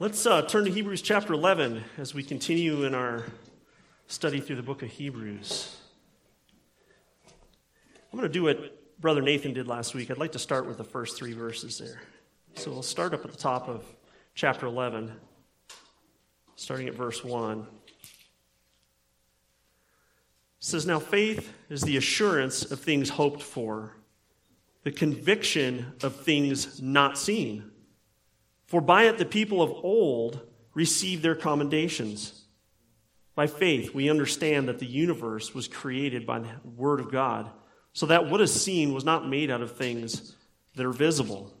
Let's uh, turn to Hebrews chapter 11 as we continue in our study through the book of Hebrews. I'm going to do what Brother Nathan did last week. I'd like to start with the first three verses there. So we'll start up at the top of chapter 11, starting at verse 1. It says, Now faith is the assurance of things hoped for, the conviction of things not seen. For by it the people of old received their commendations. By faith, we understand that the universe was created by the Word of God, so that what is seen was not made out of things that are visible.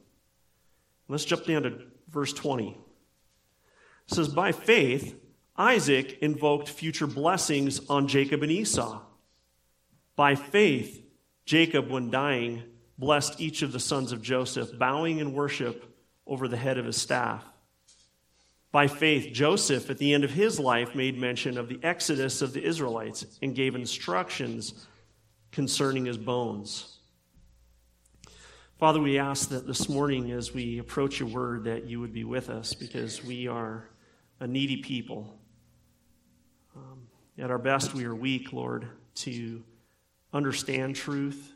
Let's jump down to verse 20. It says, By faith, Isaac invoked future blessings on Jacob and Esau. By faith, Jacob, when dying, blessed each of the sons of Joseph, bowing in worship over the head of his staff. By faith, Joseph, at the end of his life, made mention of the exodus of the Israelites and gave instructions concerning his bones. Father, we ask that this morning, as we approach your word, that you would be with us because we are a needy people. Um, at our best, we are weak, Lord, to understand truth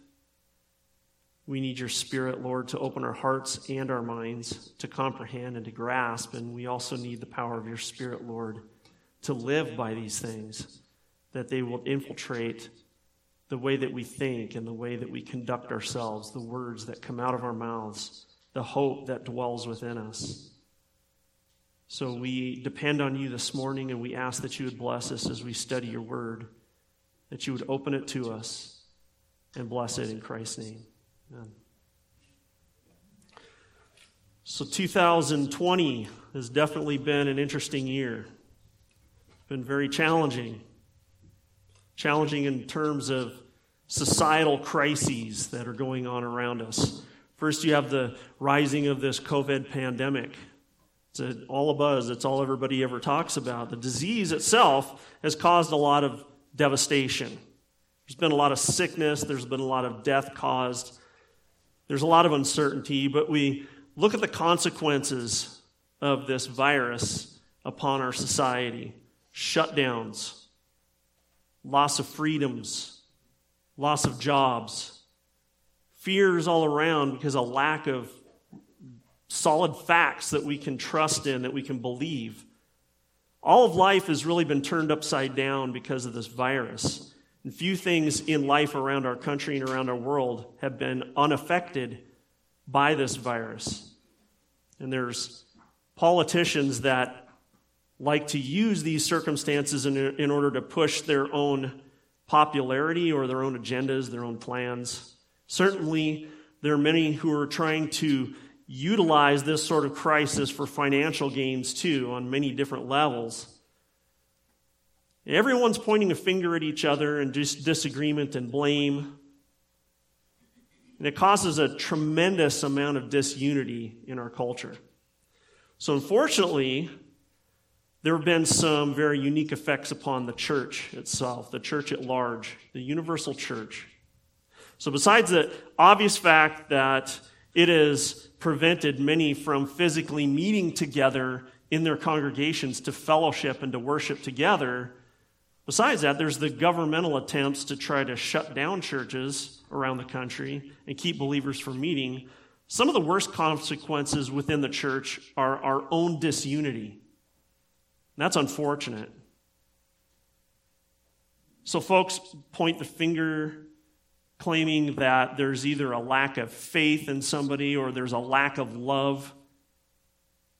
we need your Spirit, Lord, to open our hearts and our minds to comprehend and to grasp. And we also need the power of your Spirit, Lord, to live by these things, that they will infiltrate the way that we think and the way that we conduct ourselves, the words that come out of our mouths, the hope that dwells within us. So we depend on you this morning and we ask that you would bless us as we study your word, that you would open it to us and bless it in Christ's name. Amen. So 2020 has definitely been an interesting year. It's been very challenging. Challenging in terms of societal crises that are going on around us. First, you have the rising of this COVID pandemic. It's all a buzz. It's all everybody ever talks about. The disease itself has caused a lot of devastation. There's been a lot of sickness. There's been a lot of death caused. There's a lot of uncertainty, but we look at the consequences of this virus upon our society shutdowns, loss of freedoms, loss of jobs, fears all around because of lack of solid facts that we can trust in, that we can believe. All of life has really been turned upside down because of this virus. Few things in life around our country and around our world have been unaffected by this virus. And there's politicians that like to use these circumstances in, in order to push their own popularity or their own agendas, their own plans. Certainly, there are many who are trying to utilize this sort of crisis for financial gains too on many different levels. Everyone's pointing a finger at each other and just disagreement and blame. And it causes a tremendous amount of disunity in our culture. So, unfortunately, there have been some very unique effects upon the church itself, the church at large, the universal church. So, besides the obvious fact that it has prevented many from physically meeting together in their congregations to fellowship and to worship together, Besides that, there's the governmental attempts to try to shut down churches around the country and keep believers from meeting. Some of the worst consequences within the church are our own disunity. That's unfortunate. So, folks point the finger claiming that there's either a lack of faith in somebody or there's a lack of love.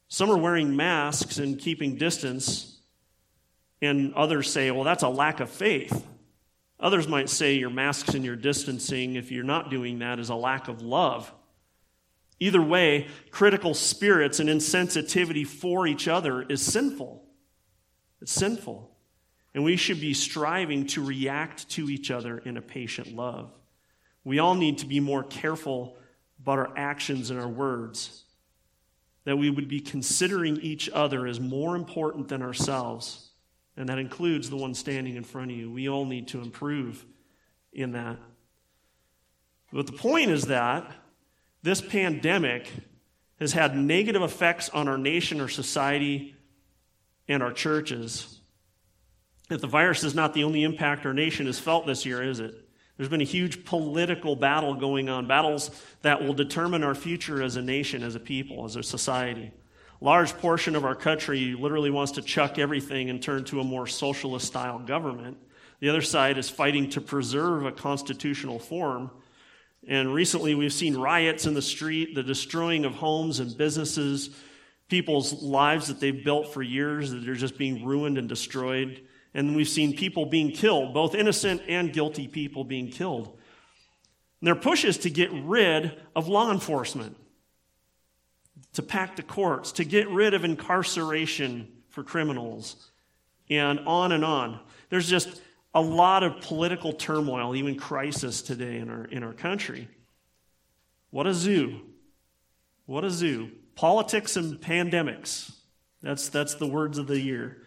Some are wearing masks and keeping distance and others say, well, that's a lack of faith. Others might say your masks and your distancing, if you're not doing that, is a lack of love. Either way, critical spirits and insensitivity for each other is sinful. It's sinful. And we should be striving to react to each other in a patient love. We all need to be more careful about our actions and our words, that we would be considering each other as more important than ourselves and that includes the one standing in front of you. We all need to improve in that. But the point is that this pandemic has had negative effects on our nation, our society, and our churches. That the virus is not the only impact our nation has felt this year, is it? There's been a huge political battle going on, battles that will determine our future as a nation, as a people, as a society. Large portion of our country literally wants to chuck everything and turn to a more socialist style government. The other side is fighting to preserve a constitutional form. And recently we've seen riots in the street, the destroying of homes and businesses, people's lives that they've built for years that are just being ruined and destroyed. And we've seen people being killed, both innocent and guilty people being killed. And their push is to get rid of law enforcement, to pack the courts, to get rid of incarceration for criminals, and on and on. There's just a lot of political turmoil, even crisis today in our, in our country. What a zoo. What a zoo. Politics and pandemics. That's, that's the words of the year.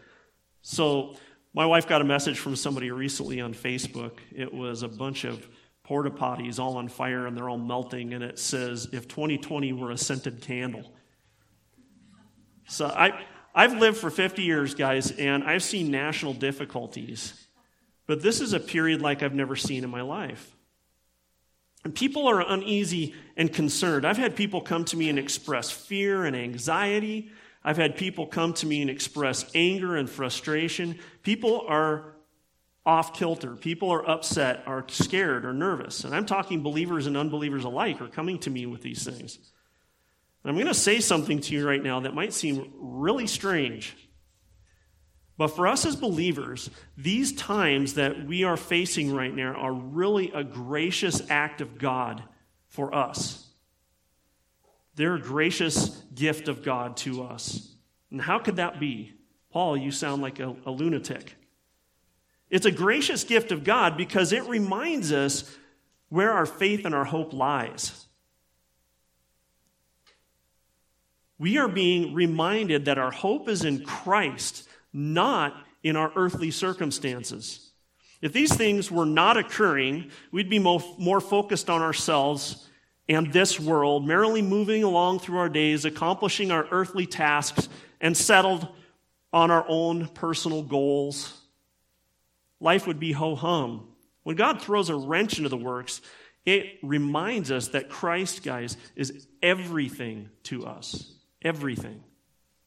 So, my wife got a message from somebody recently on Facebook. It was a bunch of porta potties all on fire and they're all melting, and it says, If 2020 were a scented candle. So I, I've lived for 50 years, guys, and I've seen national difficulties. But this is a period like I've never seen in my life. And people are uneasy and concerned. I've had people come to me and express fear and anxiety I've had people come to me and express anger and frustration. People are off kilter. People are upset, are scared, or nervous. And I'm talking believers and unbelievers alike are coming to me with these things. I'm going to say something to you right now that might seem really strange. But for us as believers, these times that we are facing right now are really a gracious act of God for us. They're a gracious gift of God to us. And how could that be? Paul, you sound like a, a lunatic. It's a gracious gift of God because it reminds us where our faith and our hope lies. We are being reminded that our hope is in Christ, not in our earthly circumstances. If these things were not occurring, we'd be more, focused on ourselves and this world, merrily moving along through our days, accomplishing our earthly tasks, and settled on our own personal goals, life would be ho hum. When God throws a wrench into the works, it reminds us that Christ, guys, is everything to us. Everything.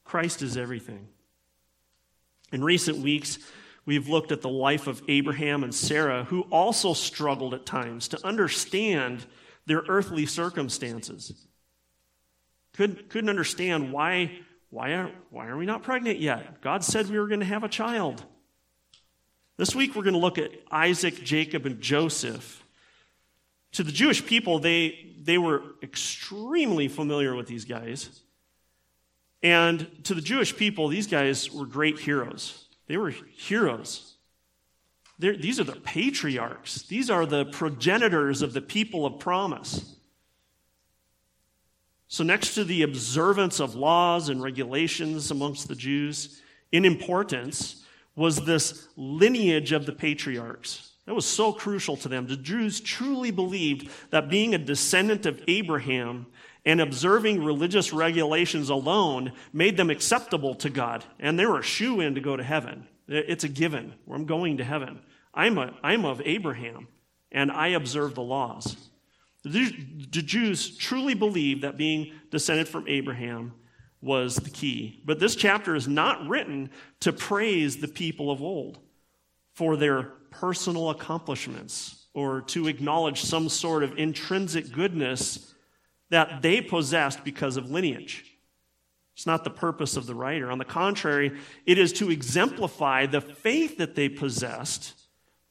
Christ is everything. In recent weeks, we've looked at the life of Abraham and Sarah, who also struggled at times to understand their earthly circumstances. Couldn't, couldn't understand why, why, are, why are we not pregnant yet? God said we were going to have a child. This week we're going to look at Isaac, Jacob, and Joseph. To the Jewish people, they, they were extremely familiar with these guys. And to the Jewish people, these guys were great heroes. They were heroes. They're, these are the patriarchs, these are the progenitors of the people of promise. So, next to the observance of laws and regulations amongst the Jews, in importance was this lineage of the patriarchs. That was so crucial to them. The Jews truly believed that being a descendant of Abraham and observing religious regulations alone made them acceptable to God, and they were a shoe in to go to heaven. It's a given. I'm going to heaven. I'm, a, I'm of Abraham, and I observe the laws. The, the Jews truly believed that being descended from Abraham was the key. But this chapter is not written to praise the people of old for their personal accomplishments or to acknowledge some sort of intrinsic goodness that they possessed because of lineage. It's not the purpose of the writer. On the contrary, it is to exemplify the faith that they possessed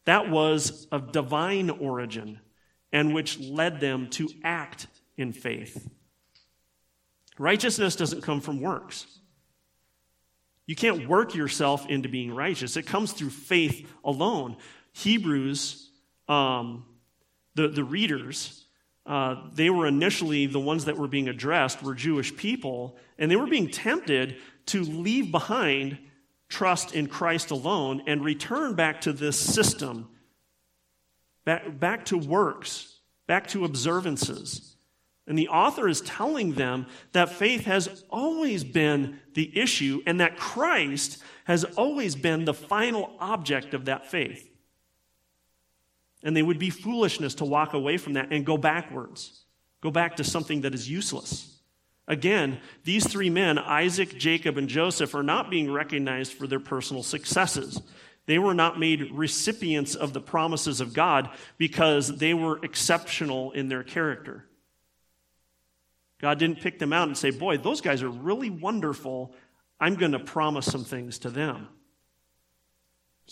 that was of divine origin and which led them to act in faith. Righteousness doesn't come from works. You can't work yourself into being righteous. It comes through faith alone. Hebrews, um, the, the readers, uh, they were initially the ones that were being addressed were Jewish people, and they were being tempted to leave behind trust in Christ alone and return back to this system, back, back to works, back to observances. And the author is telling them that faith has always been the issue and that Christ has always been the final object of that faith. And they would be foolishness to walk away from that and go backwards, go back to something that is useless. Again, these three men, Isaac, Jacob, and Joseph, are not being recognized for their personal successes. They were not made recipients of the promises of God because they were exceptional in their character. God didn't pick them out and say, Boy, those guys are really wonderful. I'm going to promise some things to them.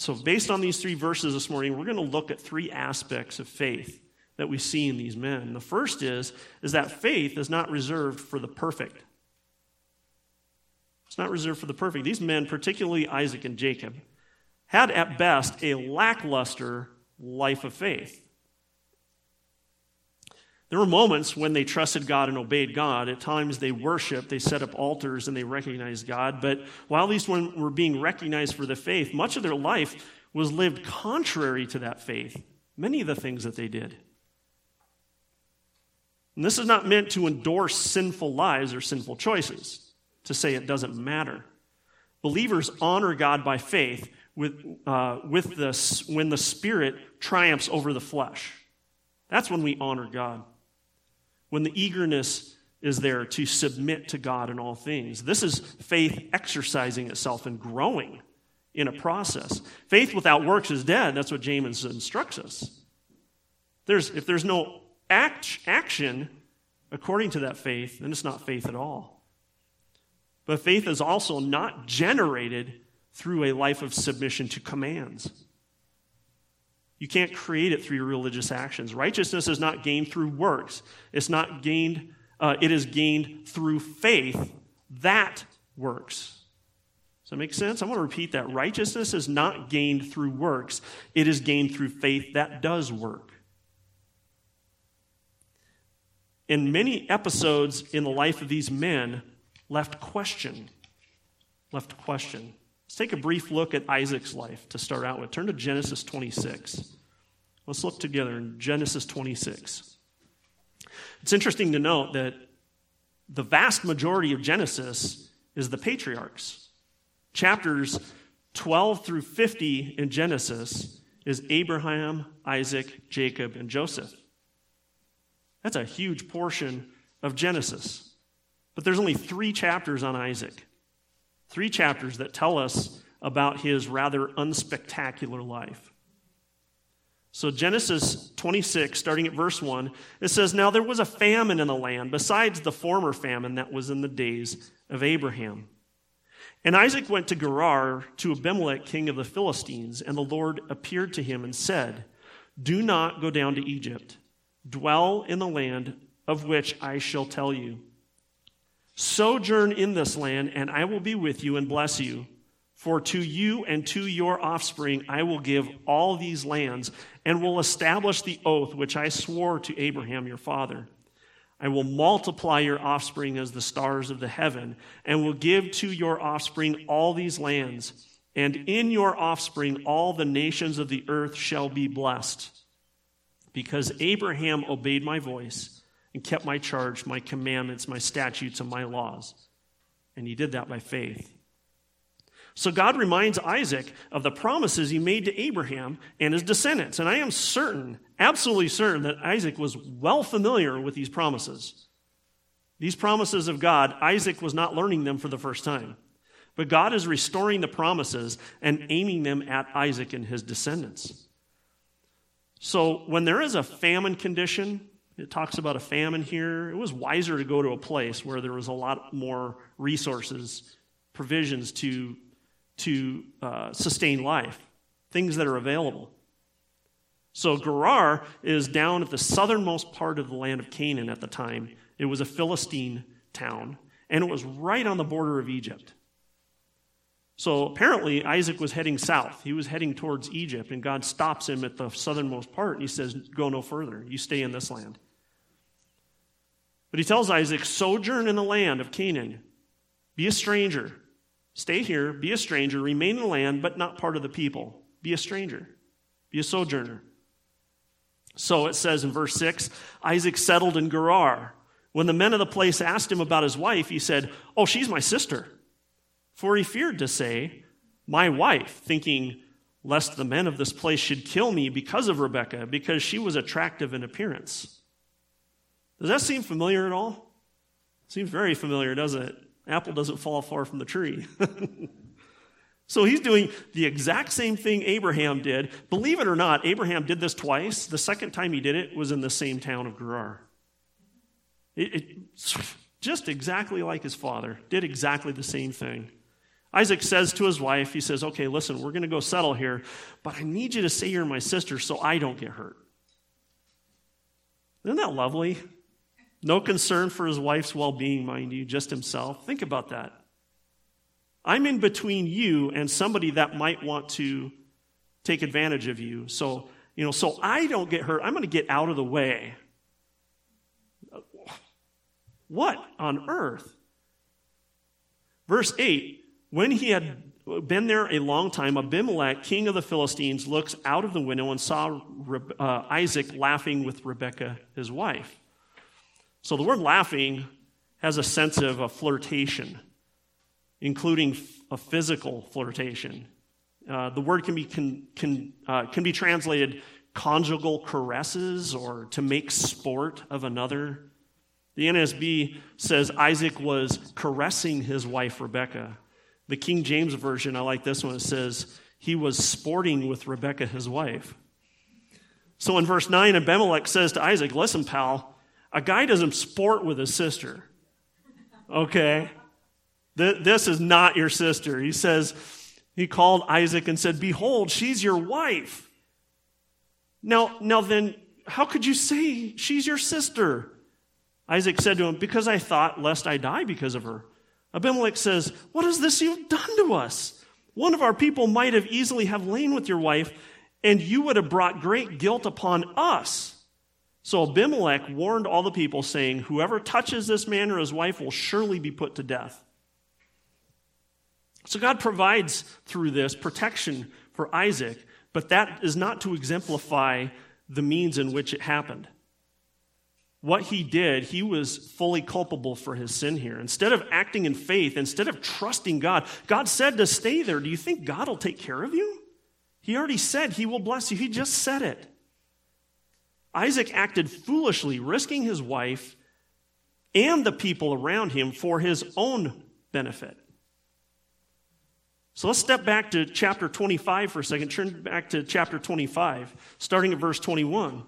So, based on these three verses this morning, we're going to look at three aspects of faith that we see in these men. The first is, is that faith is not reserved for the perfect. It's not reserved for the perfect. These men, particularly Isaac and Jacob, had at best a lackluster life of faith. There were moments when they trusted God and obeyed God. At times they worshiped, they set up altars, and they recognized God. But while these men were being recognized for the faith, much of their life was lived contrary to that faith. Many of the things that they did. And this is not meant to endorse sinful lives or sinful choices, to say it doesn't matter. Believers honor God by faith with, uh, with when the Spirit triumphs over the flesh. That's when we honor God when the eagerness is there to submit to God in all things. This is faith exercising itself and growing in a process. Faith without works is dead. That's what James instructs us. There's, if there's no act, action according to that faith, then it's not faith at all. But faith is also not generated through a life of submission to commands. You can't create it through your religious actions. Righteousness is not gained through works. It's not gained, uh, it is gained through faith. That works. Does that make sense? I want to repeat that. Righteousness is not gained through works, it is gained through faith that does work. And many episodes in the life of these men left question. Left question. Let's take a brief look at Isaac's life to start out with. Turn to Genesis 26. Let's look together in Genesis 26. It's interesting to note that the vast majority of Genesis is the patriarchs. Chapters 12 through 50 in Genesis is Abraham, Isaac, Jacob, and Joseph. That's a huge portion of Genesis. But there's only three chapters on Isaac. Three chapters that tell us about his rather unspectacular life. So, Genesis 26, starting at verse 1, it says, Now there was a famine in the land, besides the former famine that was in the days of Abraham. And Isaac went to Gerar to Abimelech, king of the Philistines, and the Lord appeared to him and said, Do not go down to Egypt. Dwell in the land of which I shall tell you. Sojourn in this land, and I will be with you and bless you. For to you and to your offspring I will give all these lands, and will establish the oath which I swore to Abraham your father. I will multiply your offspring as the stars of the heaven, and will give to your offspring all these lands. And in your offspring all the nations of the earth shall be blessed. Because Abraham obeyed my voice and kept my charge, my commandments, my statutes, and my laws. And he did that by faith. So God reminds Isaac of the promises he made to Abraham and his descendants. And I am certain, absolutely certain, that Isaac was well familiar with these promises. These promises of God, Isaac was not learning them for the first time. But God is restoring the promises and aiming them at Isaac and his descendants. So when there is a famine condition, it talks about a famine here. It was wiser to go to a place where there was a lot more resources, provisions to, to uh, sustain life, things that are available. So Gerar is down at the southernmost part of the land of Canaan at the time. It was a Philistine town, and it was right on the border of Egypt. So apparently, Isaac was heading south. He was heading towards Egypt, and God stops him at the southernmost part, and he says, Go no further. You stay in this land. But he tells Isaac, sojourn in the land of Canaan. Be a stranger. Stay here, be a stranger, remain in the land, but not part of the people. Be a stranger. Be a sojourner. So it says in verse 6 Isaac settled in Gerar, When the men of the place asked him about his wife, he said, Oh, she's my sister. For he feared to say, My wife, thinking, lest the men of this place should kill me because of Rebekah, because she was attractive in appearance. Does that seem familiar at all? Seems very familiar, doesn't it? Apple doesn't fall far from the tree. so he's doing the exact same thing Abraham did. Believe it or not, Abraham did this twice. The second time he did it was in the same town of Gerar. It, it, just exactly like his father, did exactly the same thing. Isaac says to his wife, he says, Okay, listen, we're going to go settle here, but I need you to say you're my sister so I don't get hurt. Isn't that lovely? No concern for his wife's well being, mind you, just himself. Think about that. I'm in between you and somebody that might want to take advantage of you. So, you know, so I don't get hurt. I'm going to get out of the way. What on earth? Verse 8 When he had been there a long time, Abimelech, king of the Philistines, looks out of the window and saw uh, Isaac laughing with Rebekah, his wife. So the word laughing has a sense of a flirtation, including a physical flirtation. Uh, the word can be, can, can, uh, can be translated conjugal caresses or to make sport of another. The NSB says Isaac was caressing his wife Rebecca. The King James Version, I like this one, it says he was sporting with Rebecca, his wife. So in verse 9, Abimelech says to Isaac, Listen, pal, a guy doesn't sport with his sister. Okay? This is not your sister. He says, he called Isaac and said, Behold, she's your wife. Now, now then, how could you say she's your sister? Isaac said to him, Because I thought lest I die because of her. Abimelech says, What is this you've done to us? One of our people might have easily have lain with your wife, and you would have brought great guilt upon us. So Abimelech warned all the people, saying, Whoever touches this man or his wife will surely be put to death. So God provides through this protection for Isaac, but that is not to exemplify the means in which it happened. What he did, he was fully culpable for his sin here. Instead of acting in faith, instead of trusting God, God said to stay there. Do you think God will take care of you? He already said he will bless you. He just said it. Isaac acted foolishly, risking his wife and the people around him for his own benefit. So let's step back to chapter 25 for a second. Turn back to chapter 25, starting at verse 21.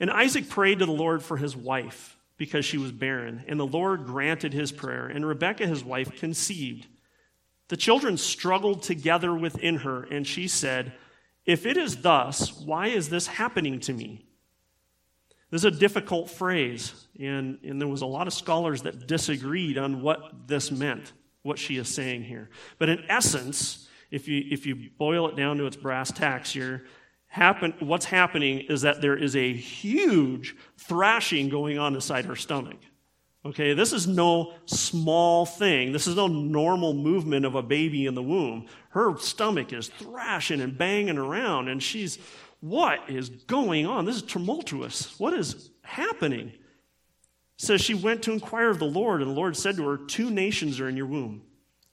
And Isaac prayed to the Lord for his wife because she was barren, and the Lord granted his prayer, and Rebekah, his wife, conceived. The children struggled together within her, and she said, if it is thus, why is this happening to me? This is a difficult phrase, and, and there was a lot of scholars that disagreed on what this meant, what she is saying here. But in essence, if you, if you boil it down to its brass tacks here, happen, what's happening is that there is a huge thrashing going on inside her stomach. Okay, this is no small thing. This is no normal movement of a baby in the womb. Her stomach is thrashing and banging around, and she's, what is going on? This is tumultuous. What is happening? Says she went to inquire of the Lord, and the Lord said to her, Two nations are in your womb,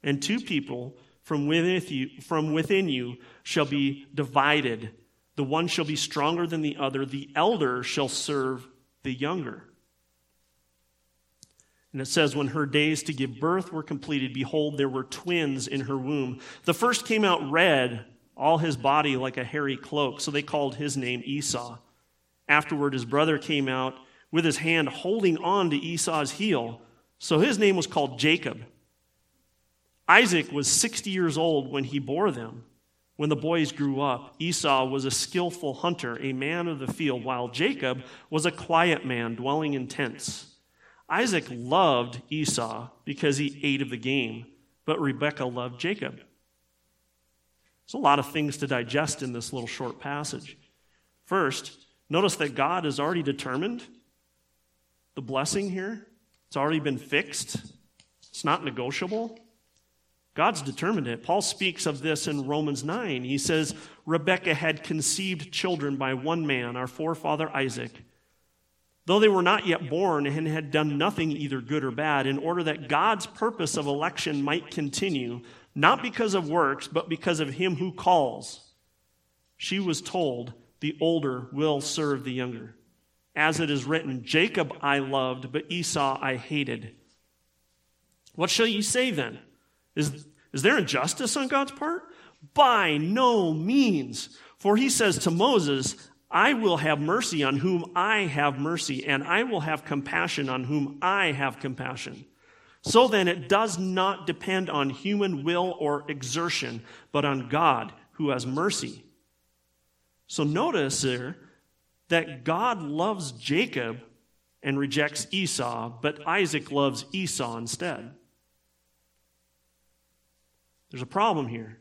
and two people from within you shall be divided. The one shall be stronger than the other, the elder shall serve the younger. And it says, When her days to give birth were completed, behold, there were twins in her womb. The first came out red, all his body like a hairy cloak, so they called his name Esau. Afterward, his brother came out with his hand holding on to Esau's heel, so his name was called Jacob. Isaac was 60 years old when he bore them. When the boys grew up, Esau was a skillful hunter, a man of the field, while Jacob was a quiet man dwelling in tents. Isaac loved Esau because he ate of the game, but Rebekah loved Jacob. There's a lot of things to digest in this little short passage. First, notice that God has already determined the blessing here, it's already been fixed, it's not negotiable. God's determined it. Paul speaks of this in Romans 9. He says, Rebekah had conceived children by one man, our forefather Isaac. Though they were not yet born and had done nothing either good or bad, in order that God's purpose of election might continue, not because of works, but because of him who calls. She was told, The older will serve the younger. As it is written, Jacob I loved, but Esau I hated. What shall you say then? Is, is there injustice on God's part? By no means. For he says to Moses, I will have mercy on whom I have mercy, and I will have compassion on whom I have compassion. So then, it does not depend on human will or exertion, but on God who has mercy. So notice there that God loves Jacob and rejects Esau, but Isaac loves Esau instead. There's a problem here.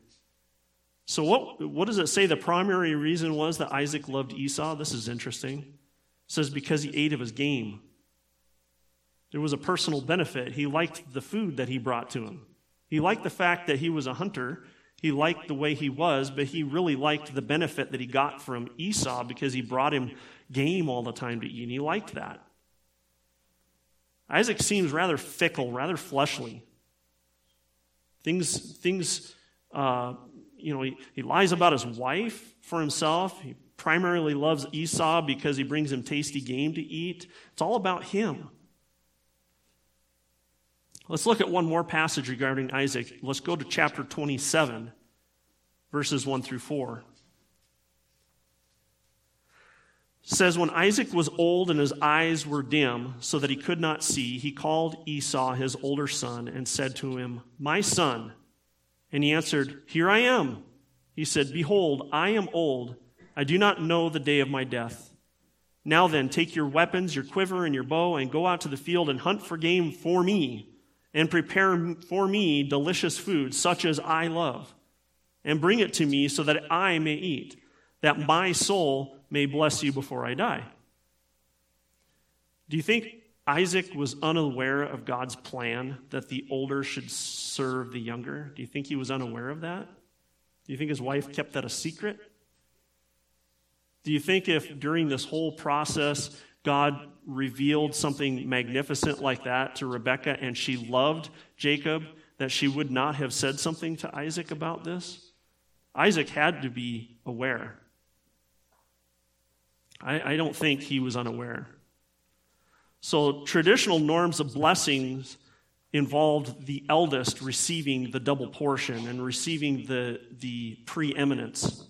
So, what, what does it say the primary reason was that Isaac loved Esau? This is interesting. It says because he ate of his game. There was a personal benefit. He liked the food that he brought to him. He liked the fact that he was a hunter. He liked the way he was, but he really liked the benefit that he got from Esau because he brought him game all the time to eat, and he liked that. Isaac seems rather fickle, rather fleshly. Things, things uh, you know, he, he lies about his wife for himself. He primarily loves Esau because he brings him tasty game to eat. It's all about him. Let's look at one more passage regarding Isaac. Let's go to chapter 27, verses 1 through 4. It says, When Isaac was old and his eyes were dim, so that he could not see, he called Esau, his older son, and said to him, My son. And he answered, Here I am. He said, Behold, I am old. I do not know the day of my death. Now then, take your weapons, your quiver, and your bow, and go out to the field and hunt for game for me, and prepare for me delicious food, such as I love, and bring it to me so that I may eat, that my soul may bless you before I die. Do you think Isaac was unaware of God's plan that the older should serve the younger. Do you think he was unaware of that? Do you think his wife kept that a secret? Do you think if during this whole process God revealed something magnificent like that to Rebekah and she loved Jacob, that she would not have said something to Isaac about this? Isaac had to be aware. I, I don't think he was unaware. So, traditional norms of blessings involved the eldest receiving the double portion and receiving the, the preeminence.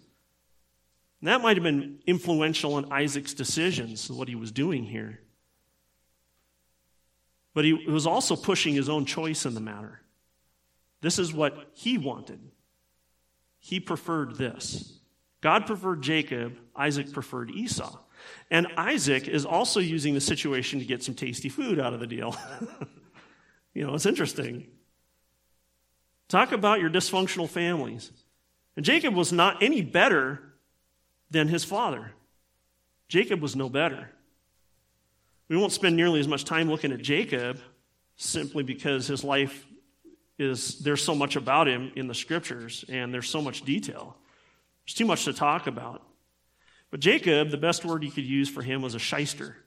And that might have been influential in Isaac's decisions, what he was doing here. But he was also pushing his own choice in the matter. This is what he wanted. He preferred this. God preferred Jacob, Isaac preferred Esau. And Isaac is also using the situation to get some tasty food out of the deal. you know, it's interesting. Talk about your dysfunctional families. And Jacob was not any better than his father. Jacob was no better. We won't spend nearly as much time looking at Jacob simply because his life is, there's so much about him in the scriptures and there's so much detail. There's too much to talk about. But Jacob, the best word you could use for him was a shyster.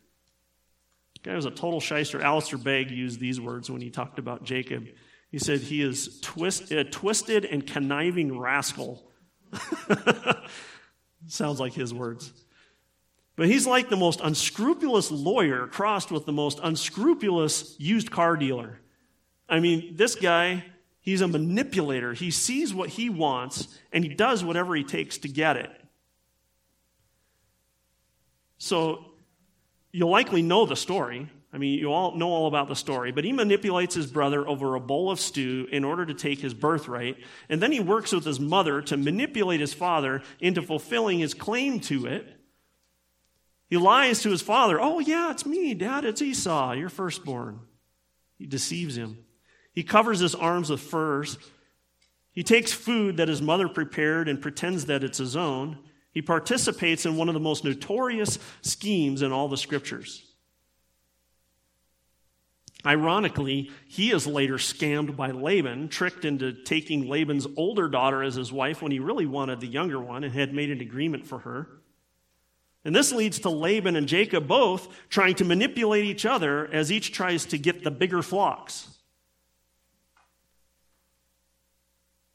Guy was a total shyster. Alistair Begg used these words when he talked about Jacob. He said he is twist, a twisted and conniving rascal. Sounds like his words. But he's like the most unscrupulous lawyer crossed with the most unscrupulous used car dealer. I mean, this guy, he's a manipulator. He sees what he wants and he does whatever he takes to get it. So you'll likely know the story. I mean, you all know all about the story, but he manipulates his brother over a bowl of stew in order to take his birthright. And then he works with his mother to manipulate his father into fulfilling his claim to it. He lies to his father. Oh, yeah, it's me, Dad. It's Esau, your firstborn. He deceives him. He covers his arms with furs. He takes food that his mother prepared and pretends that it's his own. He participates in one of the most notorious schemes in all the scriptures. Ironically, he is later scammed by Laban, tricked into taking Laban's older daughter as his wife when he really wanted the younger one and had made an agreement for her. And this leads to Laban and Jacob both trying to manipulate each other as each tries to get the bigger flocks.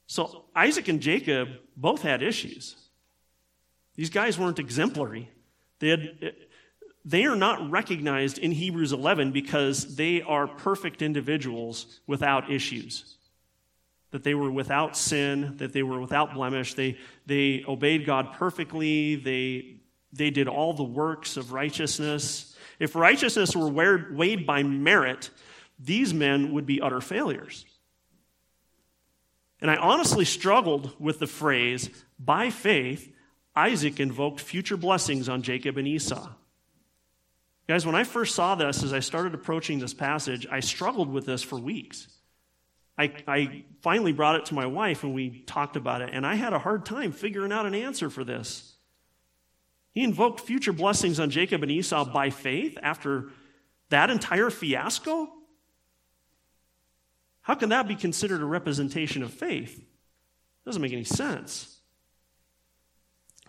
So Isaac and Jacob both had issues. These guys weren't exemplary. They, had, they are not recognized in Hebrews 11 because they are perfect individuals without issues. That they were without sin, that they were without blemish. They, they obeyed God perfectly. They, they did all the works of righteousness. If righteousness were weighed by merit, these men would be utter failures. And I honestly struggled with the phrase, by faith, Isaac invoked future blessings on Jacob and Esau. Guys, when I first saw this, as I started approaching this passage, I struggled with this for weeks. I, I, finally brought it to my wife and we talked about it, and I had a hard time figuring out an answer for this. He invoked future blessings on Jacob and Esau by faith after that entire fiasco? How can that be considered a representation of faith? It Doesn't make any sense.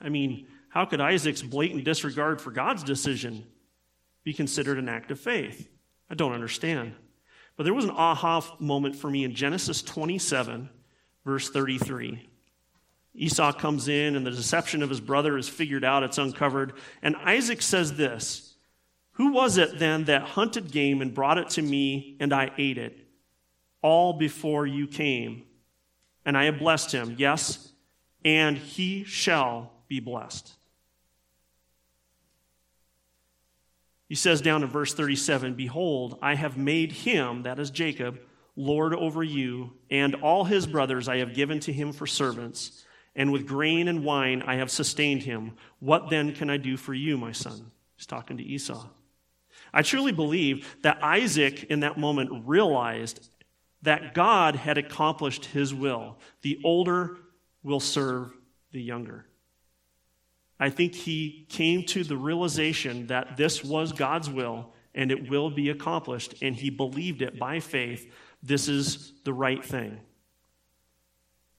I mean, how could Isaac's blatant disregard for God's decision be considered an act of faith? I don't understand. But there was an aha moment for me in Genesis 27, verse 33. Esau comes in, and the deception of his brother is figured out, it's uncovered. And Isaac says this Who was it then that hunted game and brought it to me, and I ate it? All before you came. And I have blessed him, yes, and he shall be blessed. He says down in verse 37 Behold, I have made him, that is Jacob, Lord over you, and all his brothers I have given to him for servants, and with grain and wine I have sustained him. What then can I do for you, my son? He's talking to Esau. I truly believe that Isaac in that moment realized that God had accomplished his will. The older will serve the younger. I think he came to the realization that this was God's will and it will be accomplished, and he believed it by faith. This is the right thing.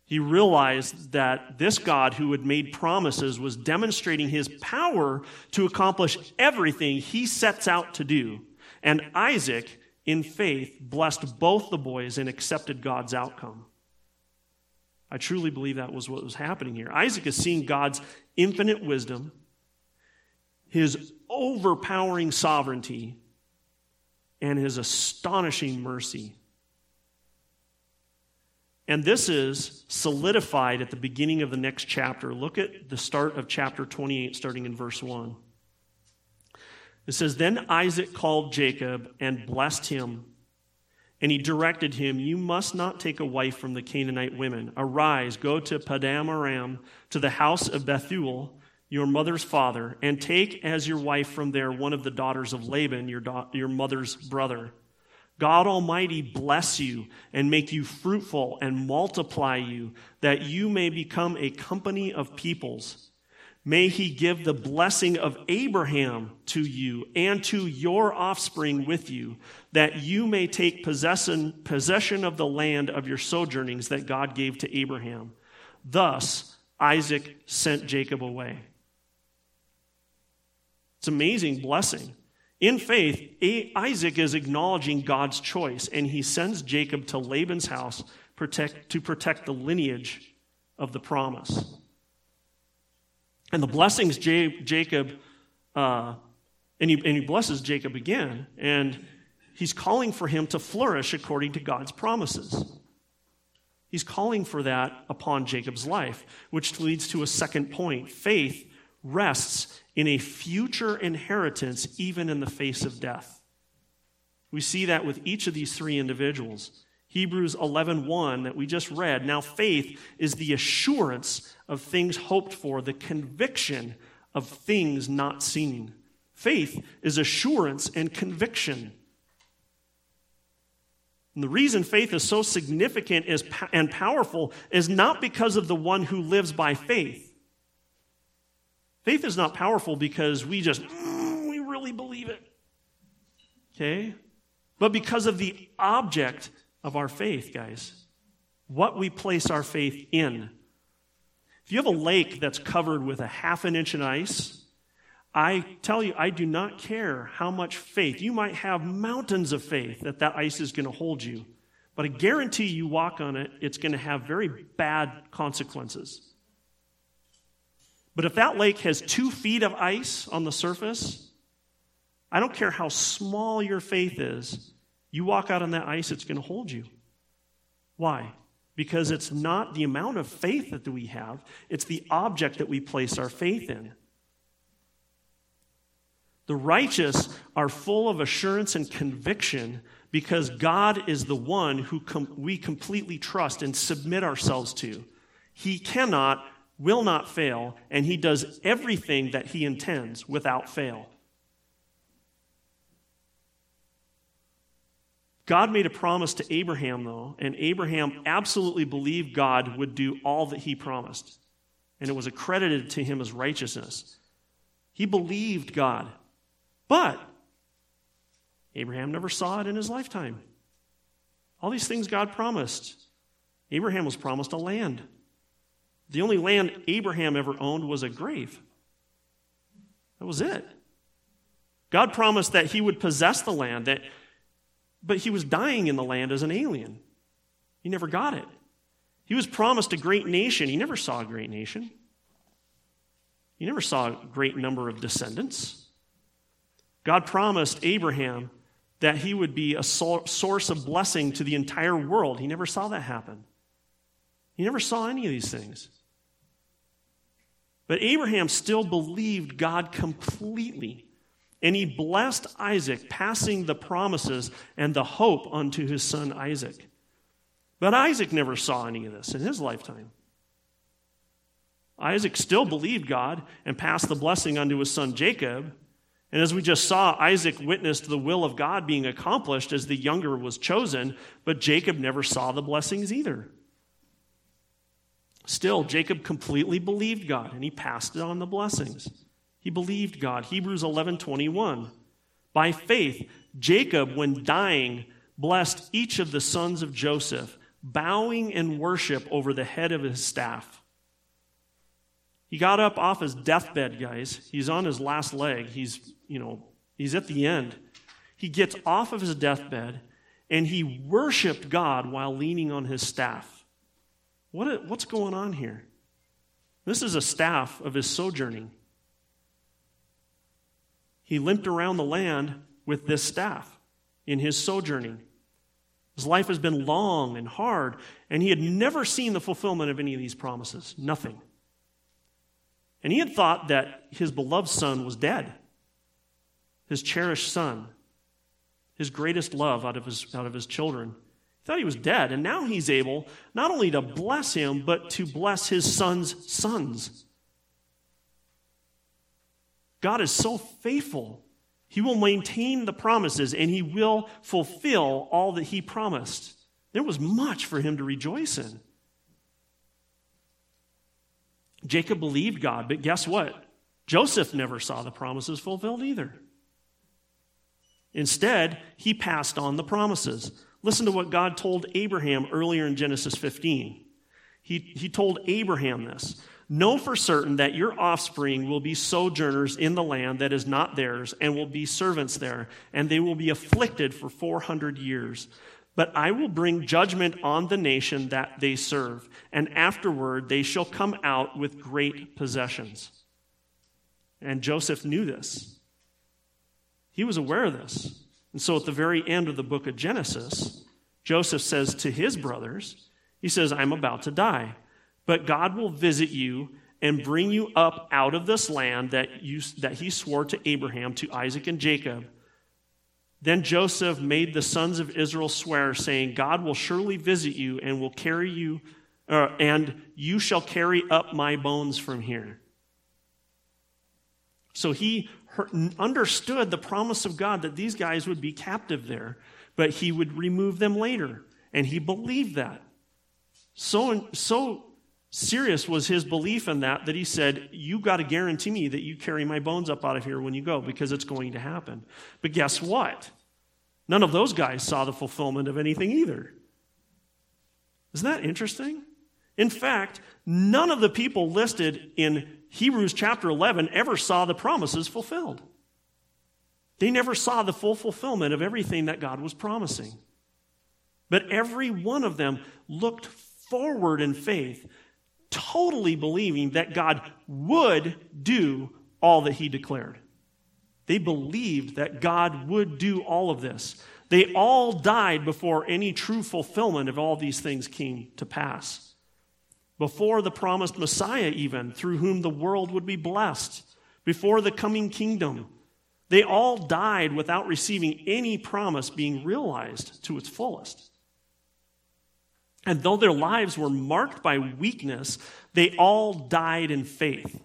He realized that this God who had made promises was demonstrating his power to accomplish everything he sets out to do. And Isaac, in faith, blessed both the boys and accepted God's outcome. I truly believe that was what was happening here. Isaac is seeing God's infinite wisdom, his overpowering sovereignty, and his astonishing mercy. And this is solidified at the beginning of the next chapter. Look at the start of chapter 28, starting in verse 1. It says, Then Isaac called Jacob and blessed him. And he directed him, You must not take a wife from the Canaanite women. Arise, go to Paddan Aram, to the house of Bethuel, your mother's father, and take as your wife from there one of the daughters of Laban, your, your mother's brother. God Almighty bless you and make you fruitful and multiply you, that you may become a company of peoples May he give the blessing of Abraham to you and to your offspring with you, that you may take possession, possession of the land of your sojournings that God gave to Abraham. Thus, Isaac sent Jacob away. It's amazing blessing. In faith, Isaac is acknowledging God's choice, and he sends Jacob to Laban's house protect, to protect the lineage of the promise. And the blessings Jacob, uh, and, he, and he blesses Jacob again, and he's calling for him to flourish according to God's promises. He's calling for that upon Jacob's life, which leads to a second point. Faith rests in a future inheritance, even in the face of death. We see that with each of these three individuals. Hebrews 11:1 that we just read. Now faith is the assurance of things hoped for, the conviction of things not seen. Faith is assurance and conviction. And the reason faith is so significant is, and powerful is not because of the one who lives by faith. Faith is not powerful because we just, mm, we really believe it. Okay? But because of the object of our faith, guys. What we place our faith in. If you have a lake that's covered with a half an inch of ice, I tell you, I do not care how much faith. You might have mountains of faith that that ice is going to hold you. But I guarantee you walk on it, it's going to have very bad consequences. But if that lake has two feet of ice on the surface, I don't care how small your faith is, you walk out on that ice, it's going to hold you. Why? Because it's not the amount of faith that we have, it's the object that we place our faith in. The righteous are full of assurance and conviction because God is the one who com- we completely trust and submit ourselves to. He cannot, will not fail, and He does everything that He intends without fail. God made a promise to Abraham, though, and Abraham absolutely believed God would do all that he promised. And it was accredited to him as righteousness. He believed God. But Abraham never saw it in his lifetime. All these things God promised. Abraham was promised a land. The only land Abraham ever owned was a grave. That was it. God promised that he would possess the land, that but he was dying in the land as an alien. He never got it. He was promised a great nation. He never saw a great nation. He never saw a great number of descendants. God promised Abraham that he would be a source of blessing to the entire world. He never saw that happen. He never saw any of these things. But Abraham still believed God completely. And he blessed Isaac, passing the promises and the hope unto his son Isaac. But Isaac never saw any of this in his lifetime. Isaac still believed God and passed the blessing unto his son Jacob. And as we just saw, Isaac witnessed the will of God being accomplished as the younger was chosen, but Jacob never saw the blessings either. Still, Jacob completely believed God and he passed on the blessings. He believed God. Hebrews 11:21. By faith, Jacob when dying blessed each of the sons of Joseph, bowing in worship over the head of his staff. He got up off his deathbed, guys. He's on his last leg. He's, you know, he's at the end. He gets off of his deathbed and he worshiped God while leaning on his staff. What, what's going on here? This is a staff of his sojourning he limped around the land with this staff in his sojourning. His life has been long and hard, and he had never seen the fulfillment of any of these promises. Nothing. And he had thought that his beloved son was dead, his cherished son, his greatest love out of his, out of his children. He thought he was dead, and now he's able not only to bless him, but to bless his son's sons. God is so faithful. He will maintain the promises and he will fulfill all that he promised. There was much for him to rejoice in. Jacob believed God, but guess what? Joseph never saw the promises fulfilled either. Instead, he passed on the promises. Listen to what God told Abraham earlier in Genesis 15. He, he told Abraham this Know for certain that your offspring will be sojourners in the land that is not theirs, and will be servants there, and they will be afflicted for 400 years. But I will bring judgment on the nation that they serve, and afterward they shall come out with great possessions. And Joseph knew this. He was aware of this. And so at the very end of the book of Genesis, Joseph says to his brothers, He says, I'm about to die. But God will visit you and bring you up out of this land that, you, that he swore to Abraham, to Isaac, and Jacob. Then Joseph made the sons of Israel swear, saying, God will surely visit you and will carry you, uh, and you shall carry up my bones from here. So he understood the promise of God that these guys would be captive there, but he would remove them later. And he believed that. So, so serious was his belief in that that he said, You got to guarantee me that you carry my bones up out of here when you go because it's going to happen. But guess what? None of those guys saw the fulfillment of anything either. Isn't that interesting? In fact, none of the people listed in Hebrews chapter 11 ever saw the promises fulfilled. They never saw the full fulfillment of everything that God was promising. But every one of them looked forward in faith, totally believing that God would do all that He declared. They believed that God would do all of this. They all died before any true fulfillment of all these things came to pass. Before the promised Messiah, even, through whom the world would be blessed, before the coming kingdom, they all died without receiving any promise being realized to its fullest. And though their lives were marked by weakness, they all died in faith.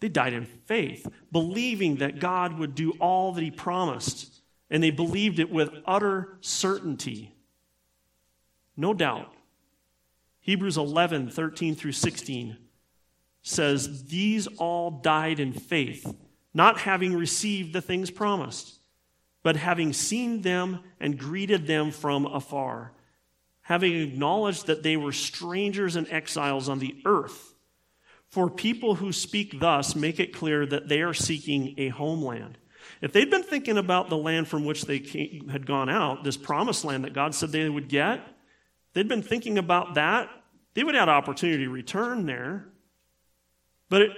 They died in faith, believing that God would do all that He promised, and they believed it with utter certainty. No doubt. Hebrews 11, 13 through 16 says, These all died in faith, not having received the things promised, but having seen them and greeted them from afar, having acknowledged that they were strangers and exiles on the earth. For people who speak thus make it clear that they are seeking a homeland. If they'd been thinking about the land from which they came, had gone out, this promised land that God said they would get, they'd been thinking about that, they would have had opportunity to return there. But it,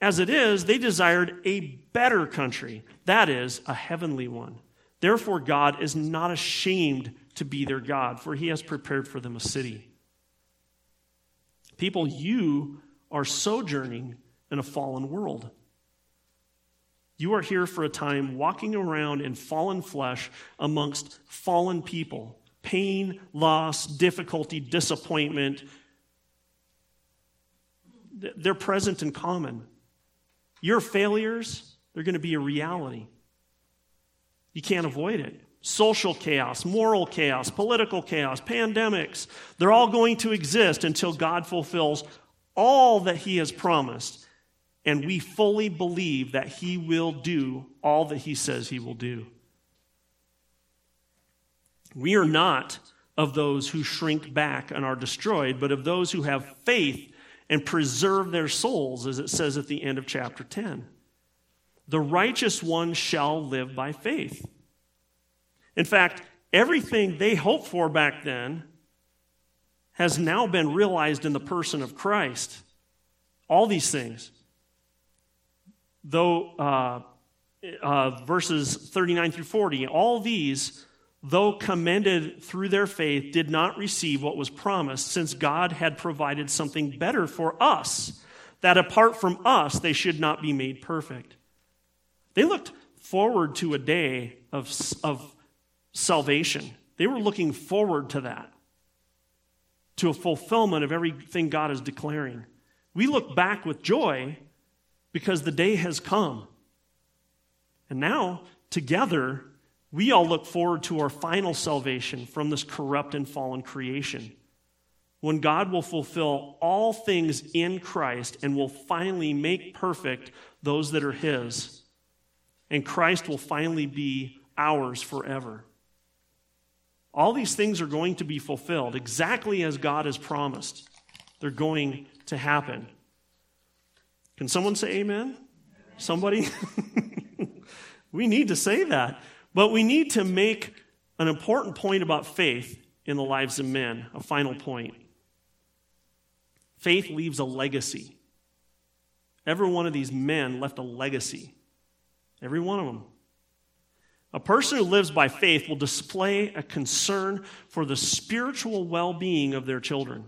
as it is, they desired a better country, that is, a heavenly one. Therefore, God is not ashamed to be their God, for he has prepared for them a city. People, you are sojourning in a fallen world. You are here for a time walking around in fallen flesh amongst fallen people. Pain, loss, difficulty, disappointment, they're present in common. Your failures, they're going to be a reality. You can't avoid it. Social chaos, moral chaos, political chaos, pandemics, they're all going to exist until God fulfills all that He has promised. And we fully believe that He will do all that He says He will do. We are not of those who shrink back and are destroyed, but of those who have faith and preserve their souls, as it says at the end of chapter 10. The righteous one shall live by faith. In fact, everything they hoped for back then has now been realized in the person of Christ. All these things. Though, uh, uh, verses 39 through 40, all these though commended through their faith, did not receive what was promised, since God had provided something better for us, that apart from us, they should not be made perfect. They looked forward to a day of, of salvation. They were looking forward to that, to a fulfillment of everything God is declaring. We look back with joy because the day has come. And now, together, we all look forward to our final salvation from this corrupt and fallen creation. When God will fulfill all things in Christ and will finally make perfect those that are His. And Christ will finally be ours forever. All these things are going to be fulfilled exactly as God has promised. They're going to happen. Can someone say amen? Somebody? we need to say that. But we need to make an important point about faith in the lives of men, a final point. Faith leaves a legacy. Every one of these men left a legacy. Every one of them. A person who lives by faith will display a concern for the spiritual well being of their children.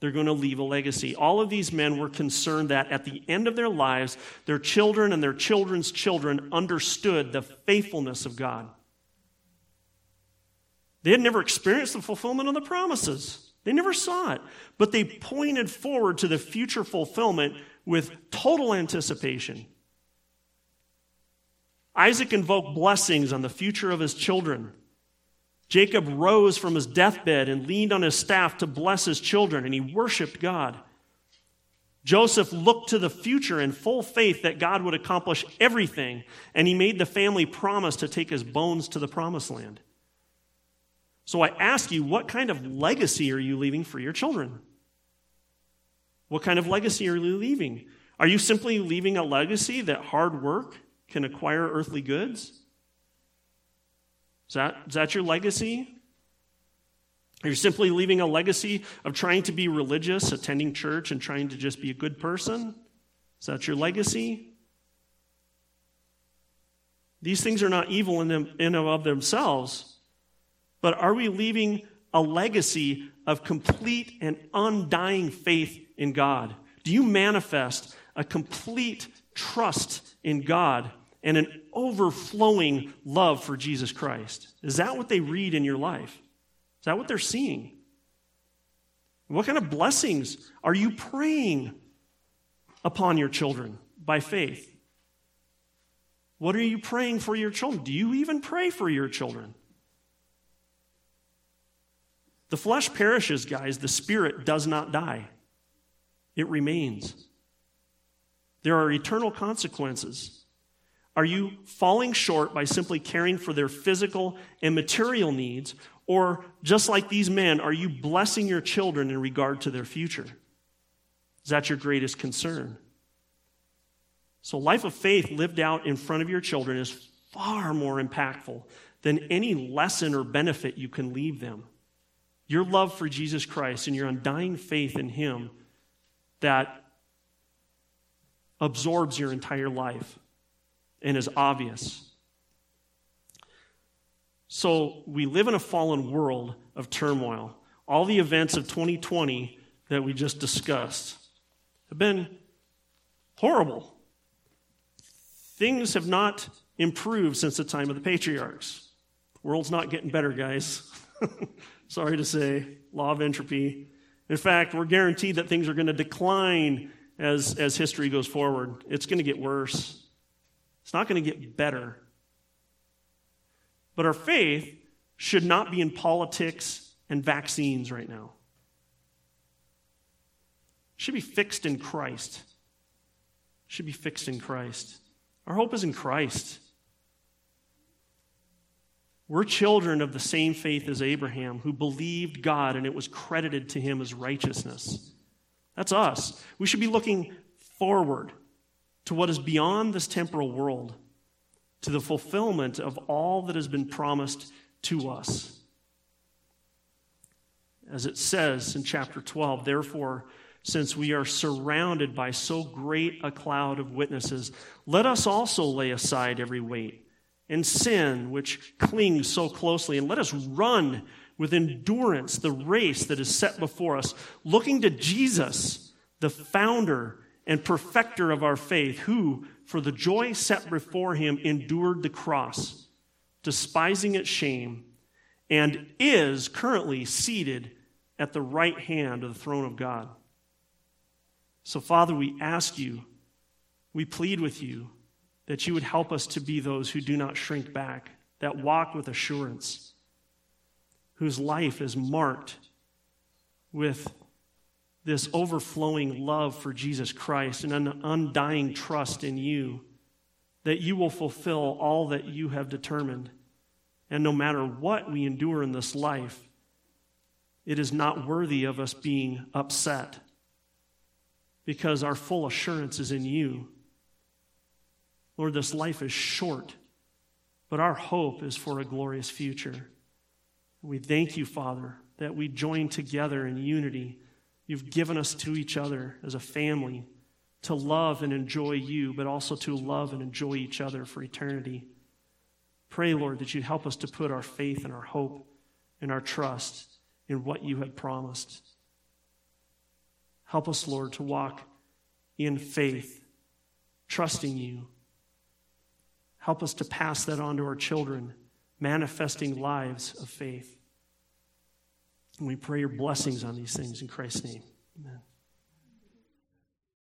They're going to leave a legacy. All of these men were concerned that at the end of their lives, their children and their children's children understood the faithfulness of God. They had never experienced the fulfillment of the promises, they never saw it. But they pointed forward to the future fulfillment with total anticipation. Isaac invoked blessings on the future of his children. Jacob rose from his deathbed and leaned on his staff to bless his children, and he worshiped God. Joseph looked to the future in full faith that God would accomplish everything, and he made the family promise to take his bones to the promised land. So I ask you, what kind of legacy are you leaving for your children? What kind of legacy are you leaving? Are you simply leaving a legacy that hard work can acquire earthly goods? Is that, is that your legacy? Are you simply leaving a legacy of trying to be religious, attending church, and trying to just be a good person? Is that your legacy? These things are not evil in, them, in and of themselves, but are we leaving a legacy of complete and undying faith in God? Do you manifest a complete trust in God and an overflowing love for Jesus Christ? Is that what they read in your life? Is that what they're seeing? What kind of blessings are you praying upon your children by faith? What are you praying for your children? Do you even pray for your children? The flesh perishes, guys. The spirit does not die, it remains. There are eternal consequences. Are you falling short by simply caring for their physical and material needs? Or, just like these men, are you blessing your children in regard to their future? Is that your greatest concern? So, life of faith lived out in front of your children is far more impactful than any lesson or benefit you can leave them. Your love for Jesus Christ and your undying faith in Him that absorbs your entire life and is obvious. So, we live in a fallen world of turmoil. All the events of 2020 that we just discussed have been horrible. Things have not improved since the time of the patriarchs. The world's not getting better, guys. Sorry to say, law of entropy. In fact, we're guaranteed that things are going to decline as, as history goes forward. It's going to get worse. It's not going to get better. But our faith should not be in politics and vaccines right now. It should be fixed in Christ. It should be fixed in Christ. Our hope is in Christ. We're children of the same faith as Abraham, who believed God and it was credited to him as righteousness. That's us. We should be looking forward to what is beyond this temporal world, to the fulfillment of all that has been promised to us. As it says in chapter 12, therefore, since we are surrounded by so great a cloud of witnesses, let us also lay aside every weight and sin which clings so closely, and let us run with endurance the race that is set before us, looking to Jesus, the founder and perfecter of our faith, who, for the joy set before him, endured the cross, despising its shame, and is currently seated at the right hand of the throne of God. So, Father, we ask you, we plead with you that you would help us to be those who do not shrink back, that walk with assurance, whose life is marked with this overflowing love for Jesus Christ and an undying trust in you, that you will fulfill all that you have determined. And no matter what we endure in this life, it is not worthy of us being upset because our full assurance is in you. Lord, this life is short, but our hope is for a glorious future. We thank you, Father, that we join together in unity. You've given us to each other as a family to love and enjoy you, but also to love and enjoy each other for eternity. Pray, Lord, that you help us to put our faith and our hope and our trust in what you have promised. Help us, Lord, to walk in faith, trusting you. Help us to pass that on to our children, manifesting lives of faith. And we pray your blessings on these things in Christ's name. Amen.